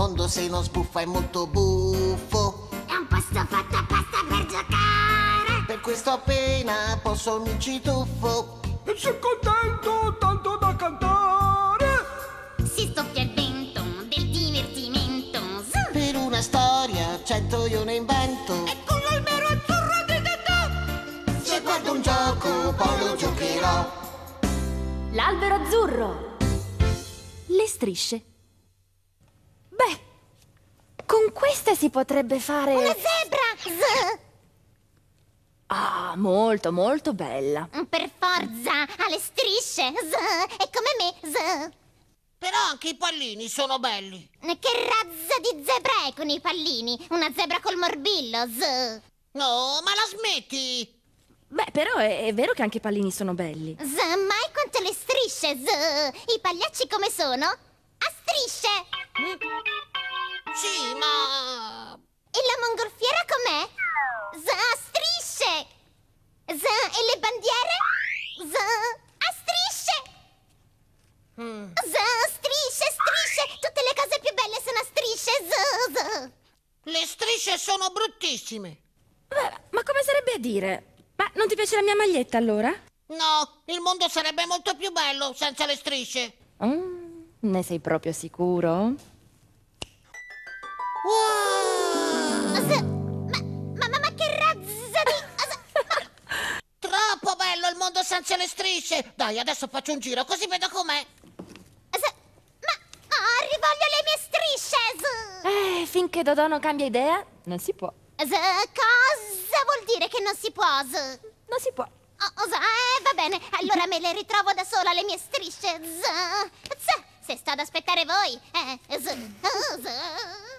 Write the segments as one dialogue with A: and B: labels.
A: mondo se non sbuffa è molto buffo.
B: È un posto fatto apposta per giocare.
A: Per questo appena posso mi ci tuffo.
C: E sono contento tanto da cantare.
B: Si soffia il vento del divertimento. Zu!
A: Per una storia cento io ne invento.
B: E con l'albero azzurro di Totò.
A: Se guardo un gioco poi lo giocherò.
D: L'albero azzurro. Le strisce. Con queste si potrebbe fare...
B: Una zebra. Z!
D: Ah, molto, molto bella.
B: Per forza, ha le strisce. Z! È come me. Z!
A: Però anche i pallini sono belli.
B: Che razza di zebra è con i pallini? Una zebra col morbillo. Z!
A: No, ma la smetti?
D: Beh, però è, è vero che anche i pallini sono belli.
B: Z, mai quante le strisce, Z! I pagliacci come sono? A strisce!
A: Sì, ma...
B: E la mongolfiera com'è? Z, a strisce! Z, e le bandiere? Z, a strisce! Z, strisce, strisce! Tutte le cose più belle sono a strisce, Z, Z!
A: Le strisce sono bruttissime.
D: Beh, ma come sarebbe a dire? Ma non ti piace la mia maglietta allora?
A: No, il mondo sarebbe molto più bello senza le strisce.
D: Mm, ne sei proprio sicuro?
A: Wow!
B: Ma, ma, ma, ma che razza di...
A: Troppo bello il mondo senza le strisce. Dai, adesso faccio un giro così vedo com'è.
B: Ma... Oh, rivoglio le mie strisce!
D: Eh, finché Dodò non cambia idea, non si può.
B: Cosa vuol dire che non si può, Z?
D: Non si può.
B: Oh, eh, va bene, allora me le ritrovo da sola le mie strisce, Z. Se sto ad aspettare voi, eh, Z, Z.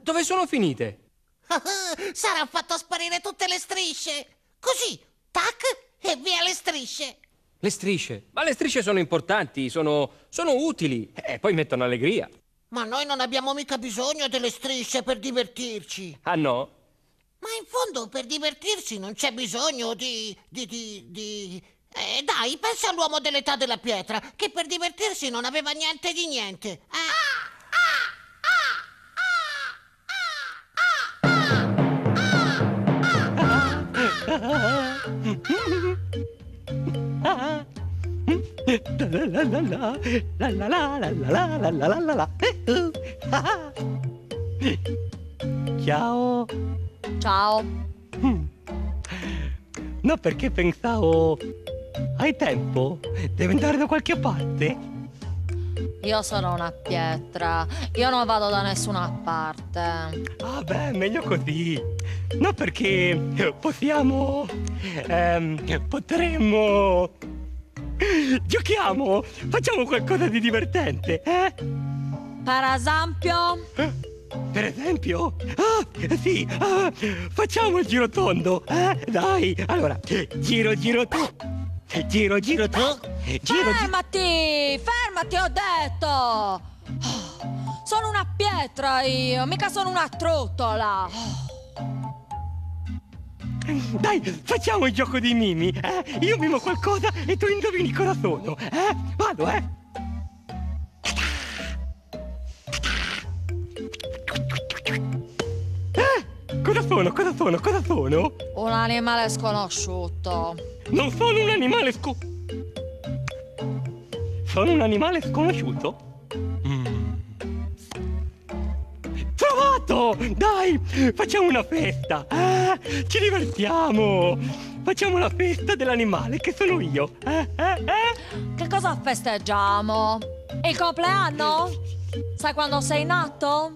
E: Dove sono finite?
A: Sarà fatto sparire tutte le strisce. Così, tac, e via le strisce.
E: Le strisce. Ma le strisce sono importanti, sono, sono utili e poi mettono allegria.
A: Ma noi non abbiamo mica bisogno delle strisce per divertirci.
E: Ah no?
A: Ma in fondo per divertirsi non c'è bisogno di... di... di... di... Eh, dai, pensa all'uomo dell'età della pietra, che per divertirsi non aveva niente di niente. Eh?
F: Ciao.
D: Ciao.
F: No, perché pensavo... Hai tempo? Devi andare da qualche parte?
G: Io sono una pietra, io non vado da nessuna parte.
F: Ah, beh, meglio così. No, perché possiamo... ehm, potremmo... Giochiamo! Facciamo qualcosa di divertente, eh?
G: Per esempio,
F: Per esempio? Ah, sì, ah, facciamo il giro tondo, eh? Dai, allora, giro, giro tu. Giro, giro tu. Giro, giro.
G: fermati, fermati, ho detto. Sono una pietra io, mica sono una trottola.
F: Dai, facciamo il gioco dei mimi, eh? Io mimo qualcosa e tu indovini cosa sono, eh? Vado, eh? Cosa sono? Cosa sono? Cosa sono?
G: Un animale sconosciuto.
F: Non sono un animale sco... Sono un animale sconosciuto? Mm. Trovato! Dai, facciamo una festa! Ah, ci divertiamo! Facciamo la festa dell'animale che sono io! Eh, eh, eh?
G: Che cosa festeggiamo? Il compleanno? Sai quando sei nato?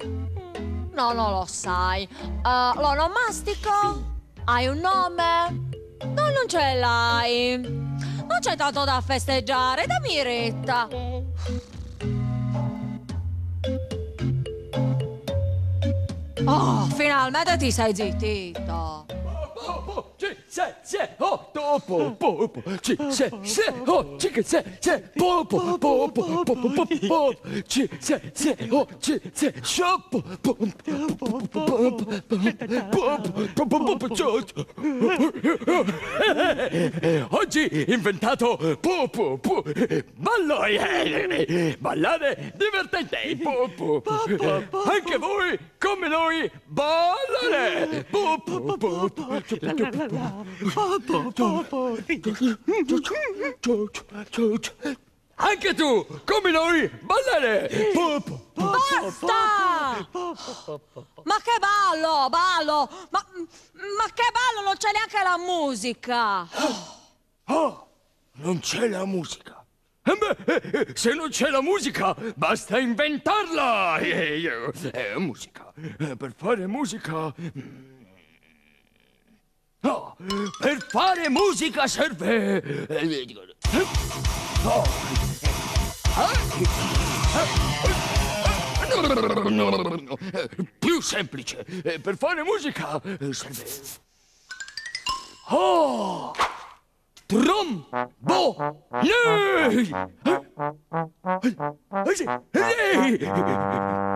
G: No, non lo sai. Uh, l'onomastico? Hai un nome? No, non ce l'hai. Non c'è tanto da festeggiare, dammi retta. Oh, finalmente ti sei zittito.
H: po, ci, se, se, otto, po, popo, popo, ci, se, se, oh, ci, che, se, se, popo, popo, popo, popo, ci, se, se, oh, ci, se, scioppo, popo, popo, popo, popo, popo, Oggi inventato popo, popo, ballo, ballare divertente, popo, anche voi come noi ballare, popo, popo, popo, popo, anche tu, come noi, ballare!
G: Basta! Ma che ballo, ballo! Ma, ma che ballo, non c'è neanche la musica!
H: Oh, non c'è la musica. Eh beh, eh, eh, se non c'è la musica, basta inventarla! Eh, eh, eh, musica. No, per fare musica serve... Più semplice, per fare musica serve... Oh! Trombo! Lei!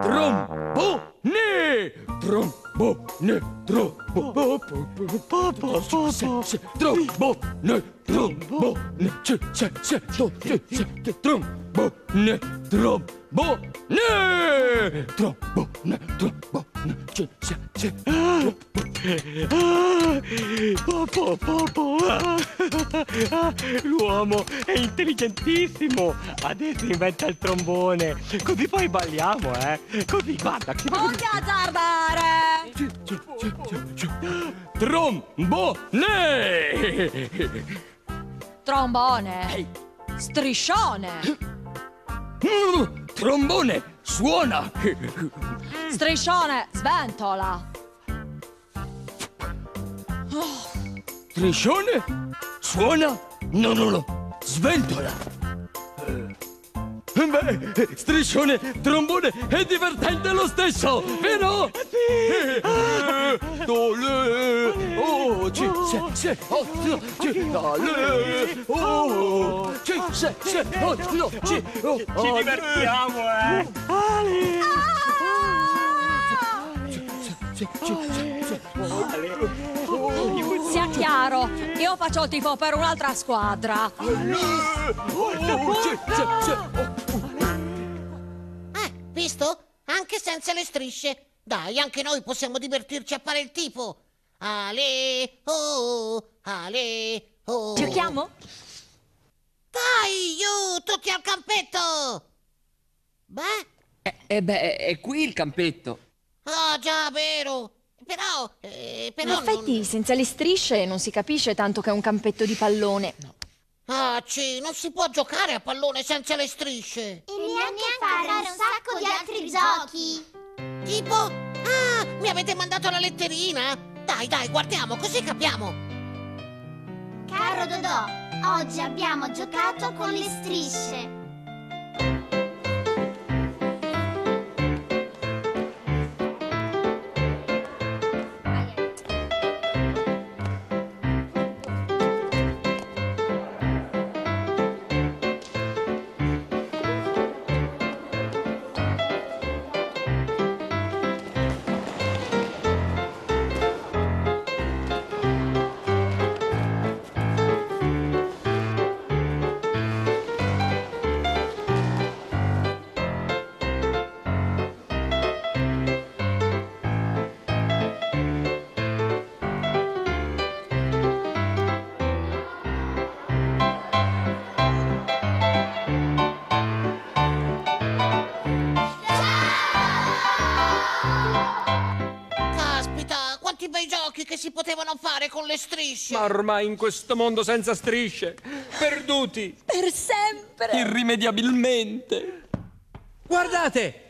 H: Trombo! Ne! Trombo! bo ne tro bo bo bo bo tro bo ne tro bo ne c c c do c c tro bo ne tro bo ne tro
F: bo ne tro bo ne c c c Popo, popo, l'uomo è intelligentissimo, adesso inventa il trombone, così poi balliamo, eh, così guarda.
G: Voglio azzardare!
H: Trombone!
G: Trombone! Striscione!
H: Trombone! Suona!
G: Striscione! Sventola!
H: Striscione? Suona? No, no, no! Sventola! Eh, Beh, striscione, trombone è divertente lo stesso, vero? Sì! Dole! Oh, ci, se, se, oh, no, ci, dale! Oh, ci, se, se, oh, no, ci, oh,
F: Ci divertiamo, eh.
G: Sia chiaro, io faccio il tifo per un'altra squadra.
H: Oh, ci, se, se, oh.
A: Eh, senza le strisce. Dai, anche noi possiamo divertirci a fare il tipo. Ale, oh, ale, oh.
G: Giochiamo?
A: Dai, giù, tutti al campetto! Beh,
I: E Eh, beh, è qui il campetto.
A: ah già, vero. Però, eh,
D: In
A: però
D: effetti, senza le strisce non si capisce tanto che è un campetto di pallone.
A: non... Ah, ci, non si può giocare a pallone senza le strisce.
B: E neanche fare un sacco di altri giochi.
A: Tipo, ah, mi avete mandato la letterina? Dai, dai, guardiamo, così capiamo.
B: Caro Dodò, oggi abbiamo giocato con le strisce.
A: Fare con le strisce.
I: Ma ormai in questo mondo senza strisce, perduti
G: Per sempre!
I: irrimediabilmente. Guardate!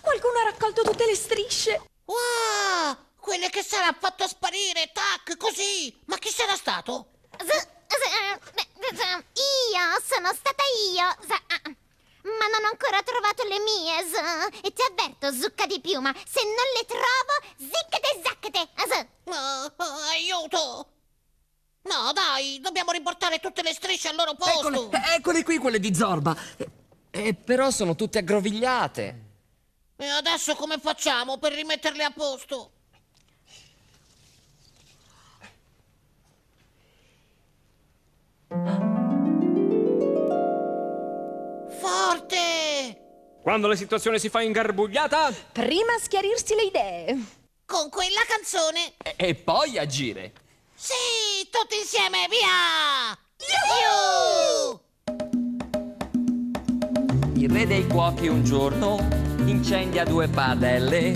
G: Qualcuno ha raccolto tutte le strisce!
A: Wow, quelle che sarà fatto sparire, tac, così. Ma chi sarà stato?
B: Z- z- z- io sono stata io. Z- ma non ho ancora trovato le mie. Z- e ti avverto, zucca di piuma, se non le trovo, ziccate zaccate. Z-
A: Oh, oh, aiuto! No, dai, dobbiamo riportare tutte le strisce al loro posto.
H: Eccole, eccole qui quelle di Zorba. Eh,
J: Eh, però sono tutte aggrovigliate.
A: E adesso come facciamo per rimetterle a posto?
I: Quando la situazione si fa ingarbugliata,
D: Prima schiarirsi le idee.
A: Con quella canzone.
H: E, e poi agire.
A: Sì, tutti insieme, via! Yuhu!
J: Il re dei cuochi un giorno incendia due padelle,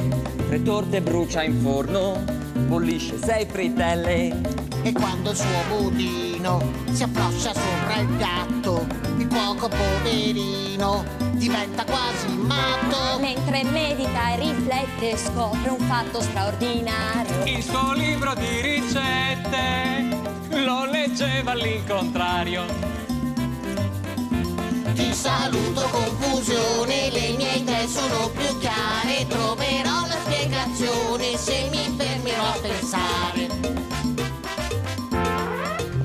J: tre torte brucia in forno, bollisce sei frittelle.
A: E quando il suo budino si approccia sopra il piatto, il cuoco poverino diventa quasi matto.
G: Mentre medita e riflette scopre un fatto straordinario.
E: Il suo libro di ricette lo leggeva all'incontrario.
A: Ti saluto confusione, le mie idee sono più chiare, troverò la spiegazione se mi fermerò a pensare.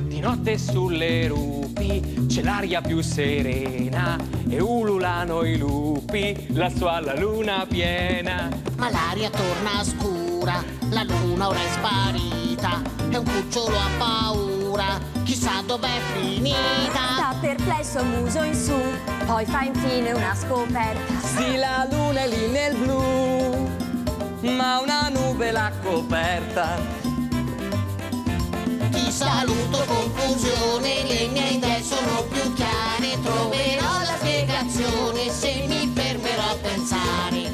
E: Di notte sulle rupi c'è l'aria più serena e ululano i lupi lassù alla luna piena.
A: Ma l'aria torna scura, la luna ora è sparita, e un cucciolo ha paura, chissà dov'è finita.
G: Sta perplesso muso in su, poi fa infine una scoperta.
J: Sì, la luna è lì nel blu, ma una nube l'ha coperta.
A: Ti saluto confusione, le mie idee sono più chiare, troverò la spiegazione se mi fermerò a pensare.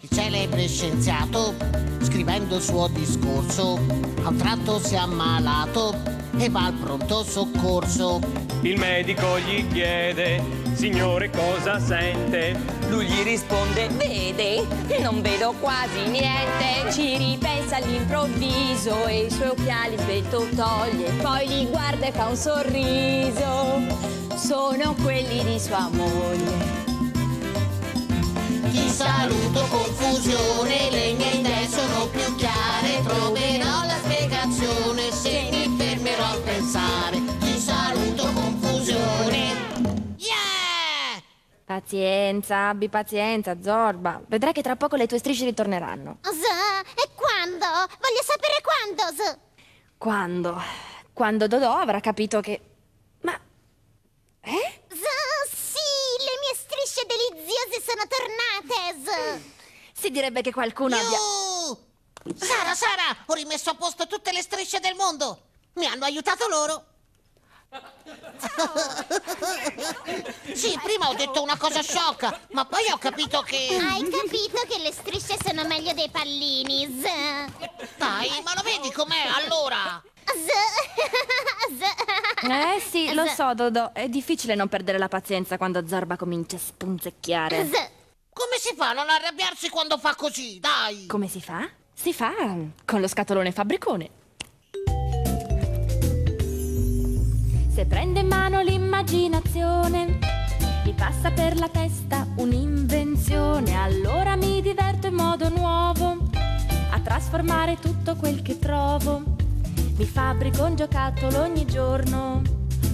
A: Il celebre scienziato, scrivendo il suo discorso, a un tratto si è ammalato e va al pronto soccorso.
E: Il medico gli chiede, signore cosa sente?
J: Lui gli risponde,
G: Vede, non vedo quasi niente. Ci ripensa all'improvviso e i suoi occhiali svelto toglie. Poi li guarda e fa un sorriso. Sono quelli di sua moglie.
A: Ti saluto confusione,
D: Pazienza, abbi pazienza, Zorba. Vedrai che tra poco le tue strisce ritorneranno.
B: Z, e quando? Voglio sapere quando, Z.
D: Quando? Quando Dodò avrà capito che... Ma... Eh?
B: Z, sì, le mie strisce deliziose sono tornate, Z.
D: Si direbbe che qualcuno abbia...
A: Sara, Sara, ho rimesso a posto tutte le strisce del mondo. Mi hanno aiutato loro. Sì, prima ho detto una cosa sciocca, ma poi ho capito che...
B: Hai capito che le strisce sono meglio dei pallini, Z.
A: Dai, ma lo vedi com'è allora?
B: Z. Z.
D: Eh sì, lo so, Dodò. È difficile non perdere la pazienza quando Zorba comincia a spunzecchiare.
B: Z.
A: Come si fa a non arrabbiarsi quando fa così? Dai!
D: Come si fa? Si fa con lo scatolone fabbricone. Se prende in mano l'immaginazione, mi passa per la testa un'invenzione, allora mi diverto in modo nuovo a trasformare tutto quel che trovo. Mi fabbrico un giocattolo ogni giorno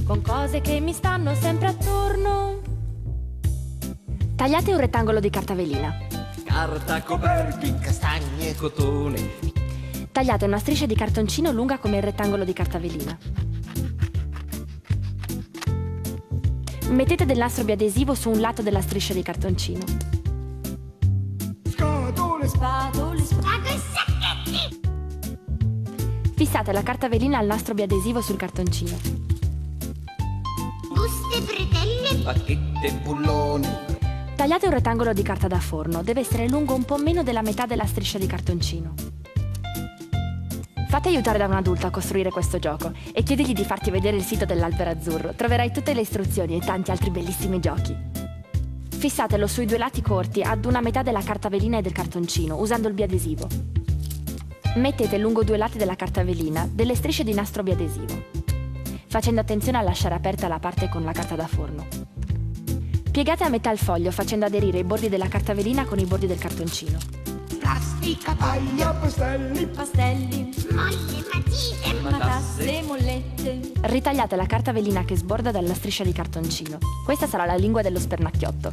D: con cose che mi stanno sempre attorno. Tagliate un rettangolo di carta velina.
H: Carta, coperchi,
A: Castagne.
H: cotone.
D: Tagliate una striscia di cartoncino lunga come il rettangolo di carta velina. Mettete del nastro biadesivo su un lato della striscia di cartoncino.
B: Spago e sacchetti.
D: Fissate la carta velina al nastro biadesivo sul cartoncino.
B: Buste, bretelle.
H: Bacchette, bulloni.
D: Tagliate un rettangolo di carta da forno, deve essere lungo un po' meno della metà della striscia di cartoncino. Fate aiutare da un adulto a costruire questo gioco e chiedigli di farti vedere il sito dell'Albero Azzurro. Troverai tutte le istruzioni e tanti altri bellissimi giochi. Fissatelo sui due lati corti ad una metà della carta velina e del cartoncino, usando il biadesivo. Mettete lungo due lati della carta velina delle strisce di nastro biadesivo, facendo attenzione a lasciare aperta la parte con la carta da forno. Piegate a metà il foglio facendo aderire i bordi della carta velina con i bordi del cartoncino.
A: Plastica,
C: taglia pastelli,
G: Pastelli,
B: Molle, matite.
G: matasse, mollette.
D: Ritagliate la carta velina che sborda dalla striscia di cartoncino. Questa sarà la lingua dello spernacchiotto.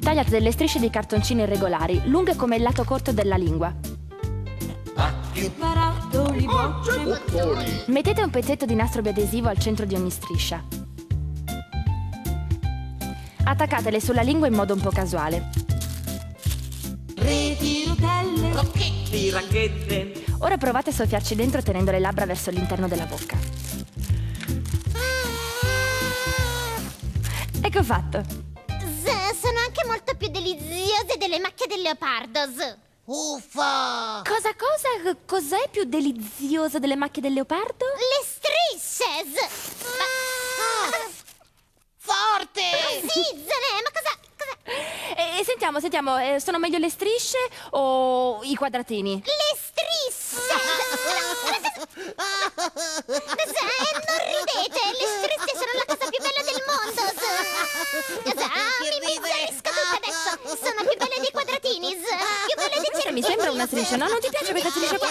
D: Tagliate delle strisce di cartoncino irregolari, lunghe come il lato corto della lingua. Mettete un pezzetto di nastro biadesivo al centro di ogni striscia. Attaccatele sulla lingua in modo un po' casuale.
A: Reti,
G: rotelle,
A: rocchetti,
J: racchette.
D: Ora provate a soffiarci dentro tenendo le labbra verso l'interno della bocca. Ecco fatto.
B: Z, sono anche molto più deliziose delle macchie del leopardo. Z.
A: uffa!
D: Cosa, cosa, cos'è più delizioso delle macchie del leopardo?
B: Le strisce. Z. Ma...
A: Forte!
B: Sì, Zanè, ma cosa...
D: E, e sentiamo, sentiamo, eh, sono meglio le strisce o i quadratini?
B: Le strisce! Z, non ridete! Le strisce sono la cosa più bella del mondo! Z mi bizzarisco tutta adesso! Sono più belle dei quadratini! Più belle dei
D: Cioè, mi sembra una striscia, no? Non ti piace questa striscia qua?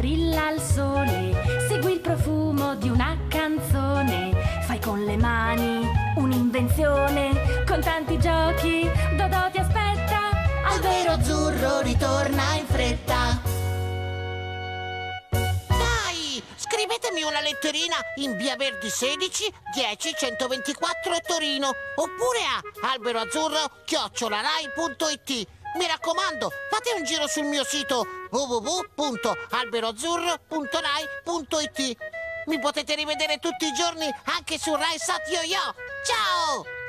D: Brilla al sole, segui il profumo di una canzone, fai con le mani un'invenzione, con tanti giochi, Dodò ti aspetta,
A: Albero azzurro ritorna in fretta. Dai, scrivetemi una letterina in via Verdi 16 10 124 Torino oppure a alberoazzurro chiocciolarai.it. Mi raccomando, fate un giro sul mio sito www.alberoazzurro.rai.it. Mi potete rivedere tutti i giorni anche su Rai Sat Yo-Yo. Ciao!